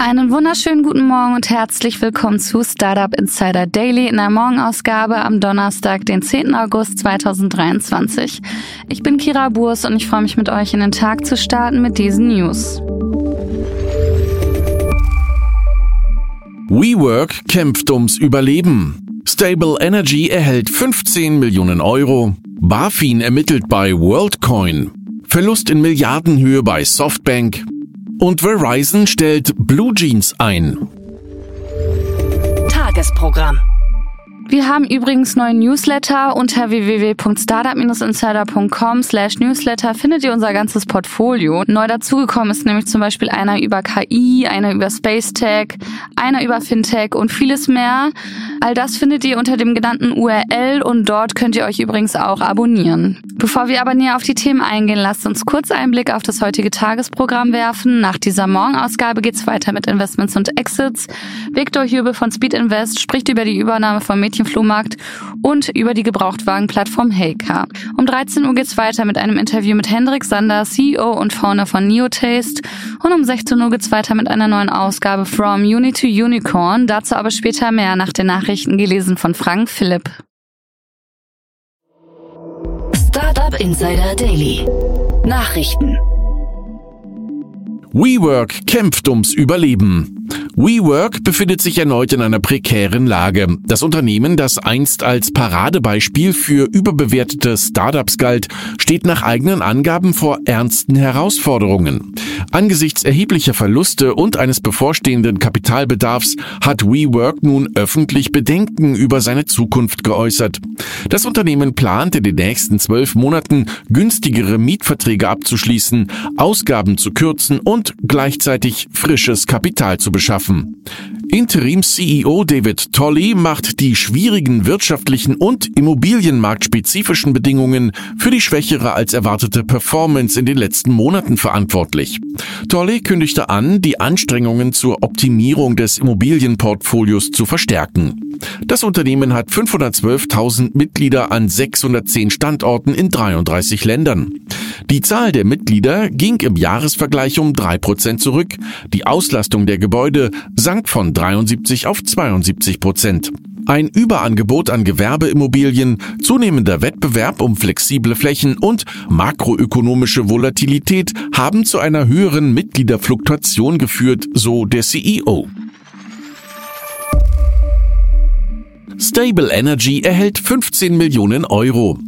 Einen wunderschönen guten Morgen und herzlich willkommen zu Startup Insider Daily in der Morgenausgabe am Donnerstag, den 10. August 2023. Ich bin Kira Burs und ich freue mich mit euch in den Tag zu starten mit diesen News. WeWork kämpft ums Überleben. Stable Energy erhält 15 Millionen Euro. BaFin ermittelt bei WorldCoin. Verlust in Milliardenhöhe bei Softbank. Und Verizon stellt Blue Jeans ein. Tagesprogramm. Wir haben übrigens neuen Newsletter unter www.startup-insider.com slash newsletter findet ihr unser ganzes Portfolio. Neu dazugekommen ist nämlich zum Beispiel einer über KI, einer über Space Tech, einer über Fintech und vieles mehr. All das findet ihr unter dem genannten URL und dort könnt ihr euch übrigens auch abonnieren. Bevor wir aber näher auf die Themen eingehen, lasst uns kurz einen Blick auf das heutige Tagesprogramm werfen. Nach dieser Morgenausgabe geht's weiter mit Investments und Exits. Viktor Hübel von Speed Invest spricht über die Übernahme von Mädchen Mädchenflohmarkt und über die Gebrauchtwagenplattform Heycar. Um 13 Uhr geht's weiter mit einem Interview mit Hendrik Sander, CEO und Founder von Neotaste. Und um 16 Uhr geht's weiter mit einer neuen Ausgabe From Uni to Unicorn. Dazu aber später mehr nach den Nachrichten gelesen von Frank Philipp. Startup Insider Daily. Nachrichten. WeWork kämpft ums Überleben. WeWork befindet sich erneut in einer prekären Lage. Das Unternehmen, das einst als Paradebeispiel für überbewertete Startups galt, steht nach eigenen Angaben vor ernsten Herausforderungen. Angesichts erheblicher Verluste und eines bevorstehenden Kapitalbedarfs hat WeWork nun öffentlich Bedenken über seine Zukunft geäußert. Das Unternehmen plant in den nächsten zwölf Monaten günstigere Mietverträge abzuschließen, Ausgaben zu kürzen und gleichzeitig frisches Kapital zu beschaffen. Interim-CEO David Tolley macht die schwierigen wirtschaftlichen und immobilienmarktspezifischen Bedingungen für die schwächere als erwartete Performance in den letzten Monaten verantwortlich. Tolley kündigte an, die Anstrengungen zur Optimierung des Immobilienportfolios zu verstärken. Das Unternehmen hat 512.000 Mitglieder an 610 Standorten in 33 Ländern. Die Zahl der Mitglieder ging im Jahresvergleich um drei Prozent zurück. Die Auslastung der Gebäude sank von 73 auf 72 Prozent. Ein Überangebot an Gewerbeimmobilien, zunehmender Wettbewerb um flexible Flächen und makroökonomische Volatilität haben zu einer höheren Mitgliederfluktuation geführt, so der CEO. Stable Energy erhält 15 Millionen Euro.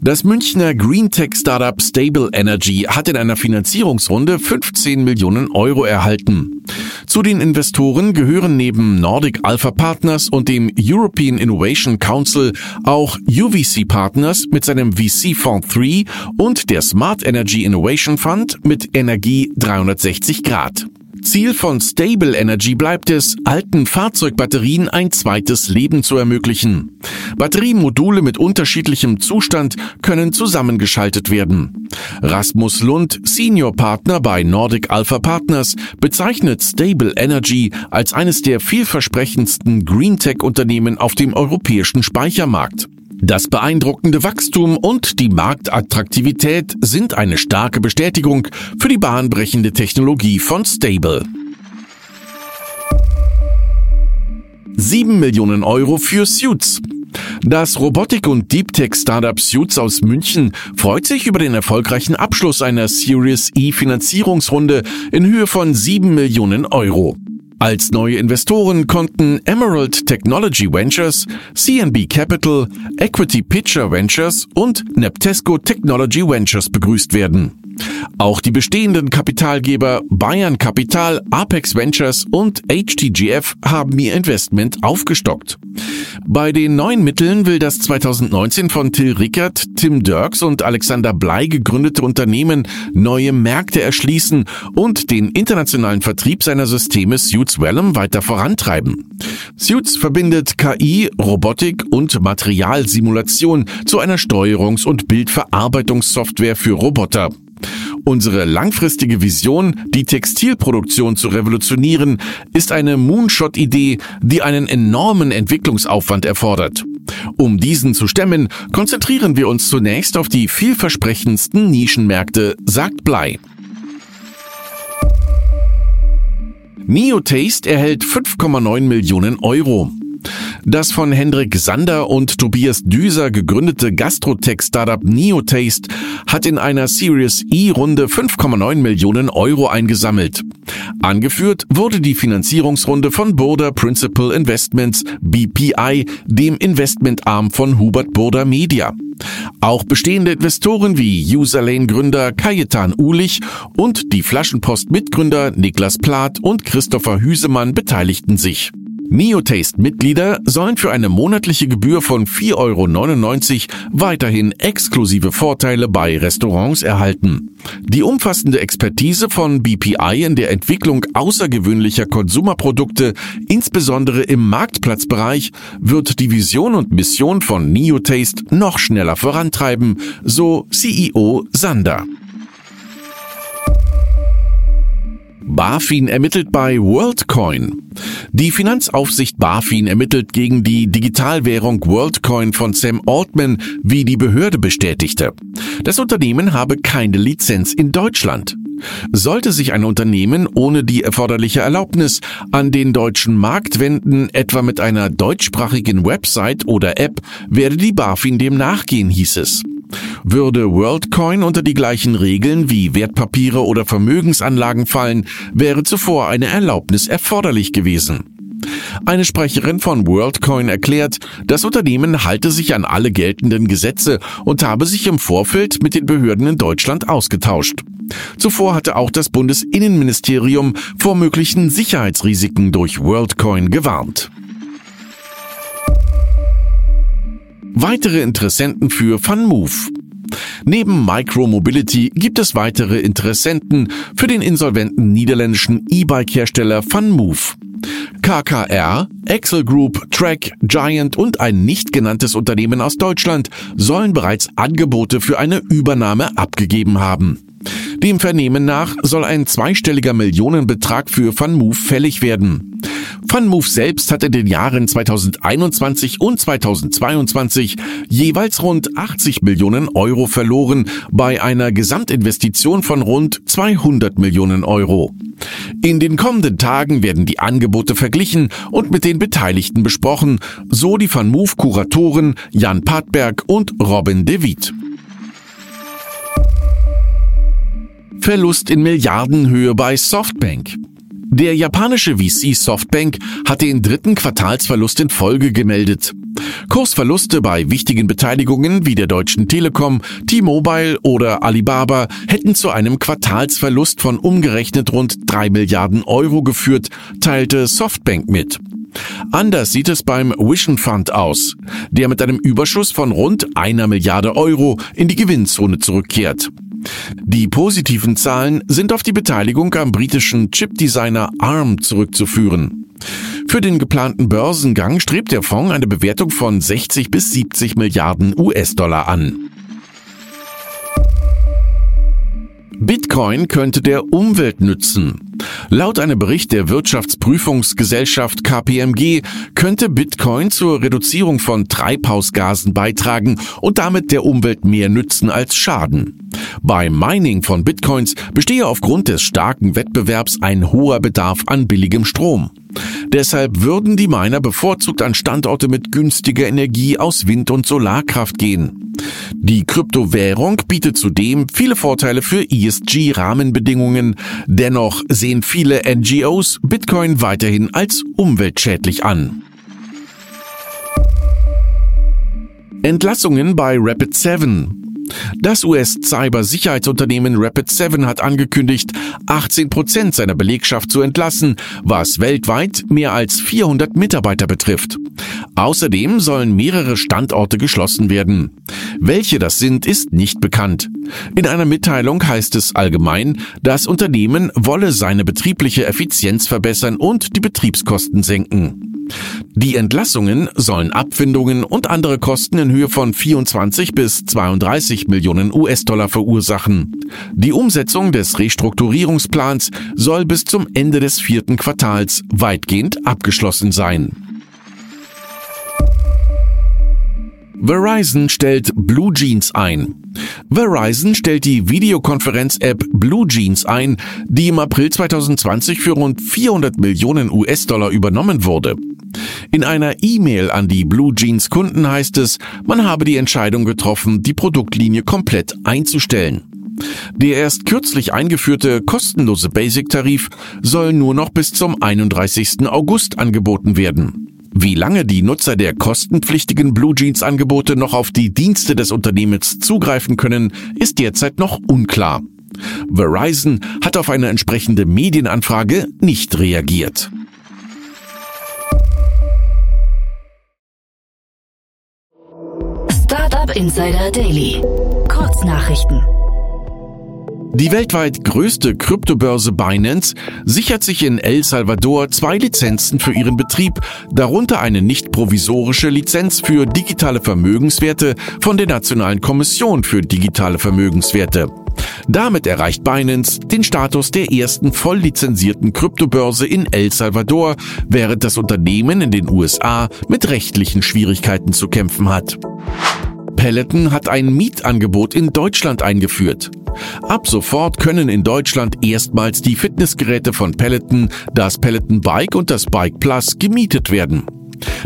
Das Münchner Greentech-Startup Stable Energy hat in einer Finanzierungsrunde 15 Millionen Euro erhalten. Zu den Investoren gehören neben Nordic Alpha Partners und dem European Innovation Council auch UVC Partners mit seinem VC-Fonds 3 und der Smart Energy Innovation Fund mit Energie 360 Grad. Ziel von Stable Energy bleibt es, alten Fahrzeugbatterien ein zweites Leben zu ermöglichen. Batteriemodule mit unterschiedlichem Zustand können zusammengeschaltet werden. Rasmus Lund, Senior Partner bei Nordic Alpha Partners, bezeichnet Stable Energy als eines der vielversprechendsten Greentech-Unternehmen auf dem europäischen Speichermarkt. Das beeindruckende Wachstum und die Marktattraktivität sind eine starke Bestätigung für die bahnbrechende Technologie von Stable. 7 Millionen Euro für Suits. Das Robotik- und Deep Tech-Startup Suits aus München freut sich über den erfolgreichen Abschluss einer Series E Finanzierungsrunde in Höhe von 7 Millionen Euro. Als neue Investoren konnten Emerald Technology Ventures, CNB Capital, Equity Pitcher Ventures und Neptesco Technology Ventures begrüßt werden. Auch die bestehenden Kapitalgeber Bayern Kapital, Apex Ventures und HTGF haben ihr Investment aufgestockt. Bei den neuen Mitteln will das 2019 von Till Rickert, Tim Dirks und Alexander Blei gegründete Unternehmen neue Märkte erschließen und den internationalen Vertrieb seiner Systeme Suits Vellum weiter vorantreiben. Suits verbindet KI, Robotik und Materialsimulation zu einer Steuerungs- und Bildverarbeitungssoftware für Roboter. Unsere langfristige Vision, die Textilproduktion zu revolutionieren, ist eine Moonshot-Idee, die einen enormen Entwicklungsaufwand erfordert. Um diesen zu stemmen, konzentrieren wir uns zunächst auf die vielversprechendsten Nischenmärkte, sagt Blei. Neotaste erhält 5,9 Millionen Euro. Das von Hendrik Sander und Tobias Düser gegründete Gastrotech-Startup Neotaste hat in einer Series E-Runde 5,9 Millionen Euro eingesammelt. Angeführt wurde die Finanzierungsrunde von Burda Principal Investments BPI, dem Investmentarm von Hubert Burda Media. Auch bestehende Investoren wie Userlane-Gründer Kajetan Ulich und die Flaschenpost-Mitgründer Niklas Plath und Christopher Hüsemann beteiligten sich. Neotaste-Mitglieder sollen für eine monatliche Gebühr von 4,99 Euro weiterhin exklusive Vorteile bei Restaurants erhalten. Die umfassende Expertise von BPI in der Entwicklung außergewöhnlicher Konsumerprodukte, insbesondere im Marktplatzbereich, wird die Vision und Mission von Neotaste noch schneller vorantreiben, so CEO Sander. BaFin ermittelt bei WorldCoin. Die Finanzaufsicht BaFin ermittelt gegen die Digitalwährung WorldCoin von Sam Altman, wie die Behörde bestätigte. Das Unternehmen habe keine Lizenz in Deutschland. Sollte sich ein Unternehmen ohne die erforderliche Erlaubnis an den deutschen Markt wenden, etwa mit einer deutschsprachigen Website oder App, werde die BaFin dem nachgehen, hieß es. Würde WorldCoin unter die gleichen Regeln wie Wertpapiere oder Vermögensanlagen fallen, wäre zuvor eine Erlaubnis erforderlich gewesen. Eine Sprecherin von WorldCoin erklärt, das Unternehmen halte sich an alle geltenden Gesetze und habe sich im Vorfeld mit den Behörden in Deutschland ausgetauscht. Zuvor hatte auch das Bundesinnenministerium vor möglichen Sicherheitsrisiken durch WorldCoin gewarnt. Weitere Interessenten für FunMove. Neben Micromobility gibt es weitere Interessenten für den insolventen niederländischen E-Bike-Hersteller FunMove. KKR, Excel Group, Track, Giant und ein nicht genanntes Unternehmen aus Deutschland sollen bereits Angebote für eine Übernahme abgegeben haben. Dem Vernehmen nach soll ein zweistelliger Millionenbetrag für FunMove fällig werden. FunMove selbst hat in den Jahren 2021 und 2022 jeweils rund 80 Millionen Euro verloren bei einer Gesamtinvestition von rund 200 Millionen Euro. In den kommenden Tagen werden die Angebote verglichen und mit den Beteiligten besprochen, so die FunMove-Kuratoren Jan Patberg und Robin De Witt. Verlust in Milliardenhöhe bei Softbank. Der japanische VC Softbank hat den dritten Quartalsverlust in Folge gemeldet. Kursverluste bei wichtigen Beteiligungen wie der Deutschen Telekom, T-Mobile oder Alibaba hätten zu einem Quartalsverlust von umgerechnet rund drei Milliarden Euro geführt, teilte Softbank mit. Anders sieht es beim Vision Fund aus, der mit einem Überschuss von rund einer Milliarde Euro in die Gewinnzone zurückkehrt. Die positiven Zahlen sind auf die Beteiligung am britischen Chipdesigner ARM zurückzuführen. Für den geplanten Börsengang strebt der Fonds eine Bewertung von 60 bis 70 Milliarden US-Dollar an. Bitcoin könnte der Umwelt nützen. Laut einem Bericht der Wirtschaftsprüfungsgesellschaft KPMG könnte Bitcoin zur Reduzierung von Treibhausgasen beitragen und damit der Umwelt mehr nützen als schaden. Beim Mining von Bitcoins bestehe aufgrund des starken Wettbewerbs ein hoher Bedarf an billigem Strom. Deshalb würden die Miner bevorzugt an Standorte mit günstiger Energie aus Wind- und Solarkraft gehen. Die Kryptowährung bietet zudem viele Vorteile für ESG-Rahmenbedingungen. Dennoch sehen viele NGOs Bitcoin weiterhin als umweltschädlich an. Entlassungen bei Rapid7. Das US-Cyber-Sicherheitsunternehmen Rapid7 hat angekündigt, 18 Prozent seiner Belegschaft zu entlassen, was weltweit mehr als 400 Mitarbeiter betrifft. Außerdem sollen mehrere Standorte geschlossen werden. Welche das sind, ist nicht bekannt. In einer Mitteilung heißt es allgemein, das Unternehmen wolle seine betriebliche Effizienz verbessern und die Betriebskosten senken. Die Entlassungen sollen Abfindungen und andere Kosten in Höhe von 24 bis 32 Millionen US-Dollar verursachen. Die Umsetzung des Restrukturierungsplans soll bis zum Ende des vierten Quartals weitgehend abgeschlossen sein. Verizon stellt Blue Jeans ein. Verizon stellt die Videokonferenz-App Blue Jeans ein, die im April 2020 für rund 400 Millionen US-Dollar übernommen wurde. In einer E-Mail an die Blue Jeans Kunden heißt es, man habe die Entscheidung getroffen, die Produktlinie komplett einzustellen. Der erst kürzlich eingeführte kostenlose Basic-Tarif soll nur noch bis zum 31. August angeboten werden. Wie lange die Nutzer der kostenpflichtigen Blue Jeans Angebote noch auf die Dienste des Unternehmens zugreifen können, ist derzeit noch unklar. Verizon hat auf eine entsprechende Medienanfrage nicht reagiert. Insider Daily. Kurznachrichten. Die weltweit größte Kryptobörse Binance sichert sich in El Salvador zwei Lizenzen für ihren Betrieb, darunter eine nicht provisorische Lizenz für digitale Vermögenswerte von der Nationalen Kommission für digitale Vermögenswerte. Damit erreicht Binance den Status der ersten voll lizenzierten Kryptobörse in El Salvador, während das Unternehmen in den USA mit rechtlichen Schwierigkeiten zu kämpfen hat. Peloton hat ein Mietangebot in Deutschland eingeführt. Ab sofort können in Deutschland erstmals die Fitnessgeräte von Peloton, das Peloton Bike und das Bike Plus gemietet werden.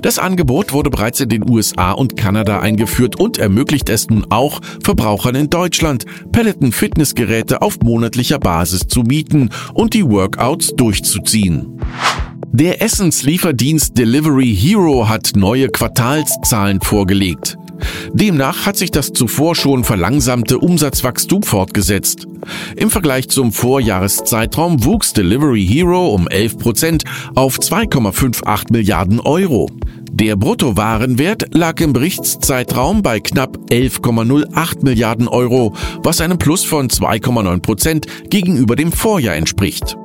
Das Angebot wurde bereits in den USA und Kanada eingeführt und ermöglicht es nun auch Verbrauchern in Deutschland, Peloton Fitnessgeräte auf monatlicher Basis zu mieten und die Workouts durchzuziehen. Der Essenslieferdienst Delivery Hero hat neue Quartalszahlen vorgelegt. Demnach hat sich das zuvor schon verlangsamte Umsatzwachstum fortgesetzt. Im Vergleich zum Vorjahreszeitraum wuchs Delivery Hero um 11 Prozent auf 2,58 Milliarden Euro. Der Bruttowarenwert lag im Berichtszeitraum bei knapp 11,08 Milliarden Euro, was einem Plus von 2,9 Prozent gegenüber dem Vorjahr entspricht.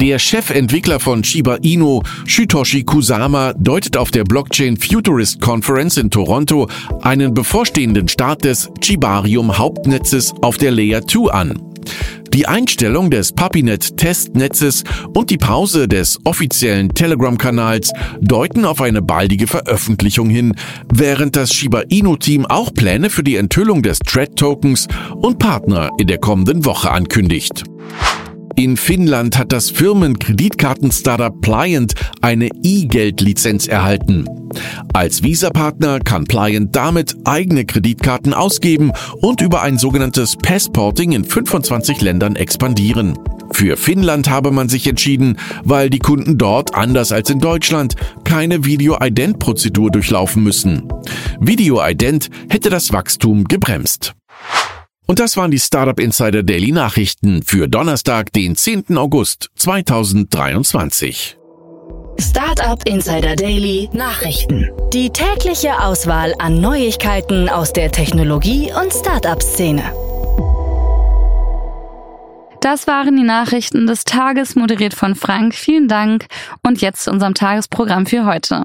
Der Chefentwickler von Shiba Inu, Shutoshi Kusama, deutet auf der Blockchain Futurist Conference in Toronto einen bevorstehenden Start des Chibarium Hauptnetzes auf der Layer 2 an. Die Einstellung des Puppynet-Testnetzes und die Pause des offiziellen Telegram-Kanals deuten auf eine baldige Veröffentlichung hin, während das Shiba Inu-Team auch Pläne für die Enthüllung des Thread-Tokens und Partner in der kommenden Woche ankündigt. In Finnland hat das Firmenkreditkarten-Startup Pliant eine E-Geld-Lizenz erhalten. Als Visa-Partner kann Pliant damit eigene Kreditkarten ausgeben und über ein sogenanntes Passporting in 25 Ländern expandieren. Für Finnland habe man sich entschieden, weil die Kunden dort, anders als in Deutschland, keine Video-Ident-Prozedur durchlaufen müssen. Video-Ident hätte das Wachstum gebremst. Und das waren die Startup Insider Daily Nachrichten für Donnerstag, den 10. August 2023. Startup Insider Daily Nachrichten. Die tägliche Auswahl an Neuigkeiten aus der Technologie- und Startup-Szene. Das waren die Nachrichten des Tages, moderiert von Frank. Vielen Dank. Und jetzt zu unserem Tagesprogramm für heute.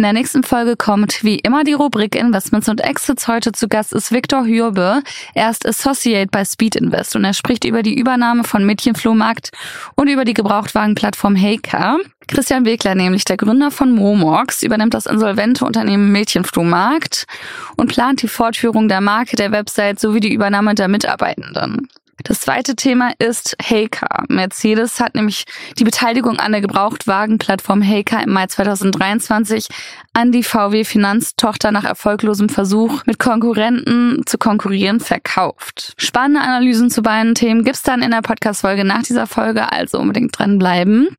In der nächsten Folge kommt wie immer die Rubrik Investments und Exits. Heute zu Gast ist Viktor Hürbe. Er ist Associate bei Speed Invest und er spricht über die Übernahme von Mädchenflohmarkt und über die Gebrauchtwagenplattform Heycar. Christian Wegler, nämlich der Gründer von Momox, übernimmt das insolvente Unternehmen Mädchenflohmarkt und plant die Fortführung der Marke, der Website sowie die Übernahme der Mitarbeitenden. Das zweite Thema ist Heycar. Mercedes hat nämlich die Beteiligung an der Gebrauchtwagenplattform Heycar im Mai 2023 an die VW Finanztochter nach erfolglosem Versuch mit Konkurrenten zu konkurrieren verkauft. Spannende Analysen zu beiden Themen gibt's dann in der Podcast-Folge nach dieser Folge, also unbedingt dranbleiben.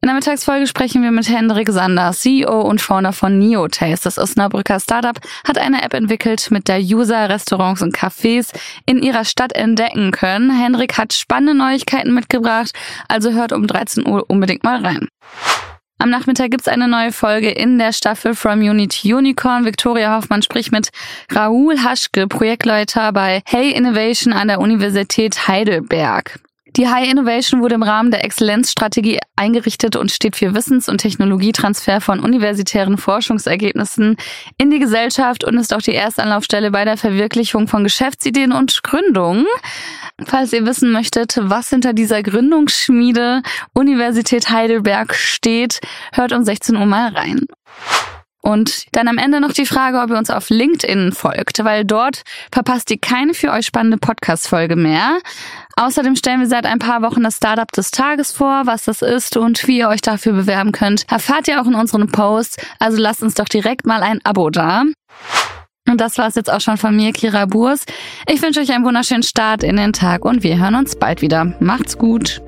In der Mittagsfolge sprechen wir mit Hendrik Sander, CEO und Founder von Neotaste. Das Osnabrücker Startup hat eine App entwickelt, mit der User Restaurants und Cafés in ihrer Stadt entdecken können. Hendrik hat spannende Neuigkeiten mitgebracht, also hört um 13 Uhr unbedingt mal rein. Am Nachmittag gibt's eine neue Folge in der Staffel From Unity Unicorn. Victoria Hoffmann spricht mit Raoul Haschke, Projektleiter bei Hey Innovation an der Universität Heidelberg. Die High Innovation wurde im Rahmen der Exzellenzstrategie eingerichtet und steht für Wissens- und Technologietransfer von universitären Forschungsergebnissen in die Gesellschaft und ist auch die erste Anlaufstelle bei der Verwirklichung von Geschäftsideen und Gründungen. Falls ihr wissen möchtet, was hinter dieser Gründungsschmiede Universität Heidelberg steht, hört um 16 Uhr mal rein. Und dann am Ende noch die Frage, ob ihr uns auf LinkedIn folgt, weil dort verpasst ihr keine für euch spannende Podcast-Folge mehr. Außerdem stellen wir seit ein paar Wochen das Startup des Tages vor, was das ist und wie ihr euch dafür bewerben könnt. Erfahrt ihr auch in unseren Posts, also lasst uns doch direkt mal ein Abo da. Und das war's jetzt auch schon von mir, Kira Burs. Ich wünsche euch einen wunderschönen Start in den Tag und wir hören uns bald wieder. Macht's gut.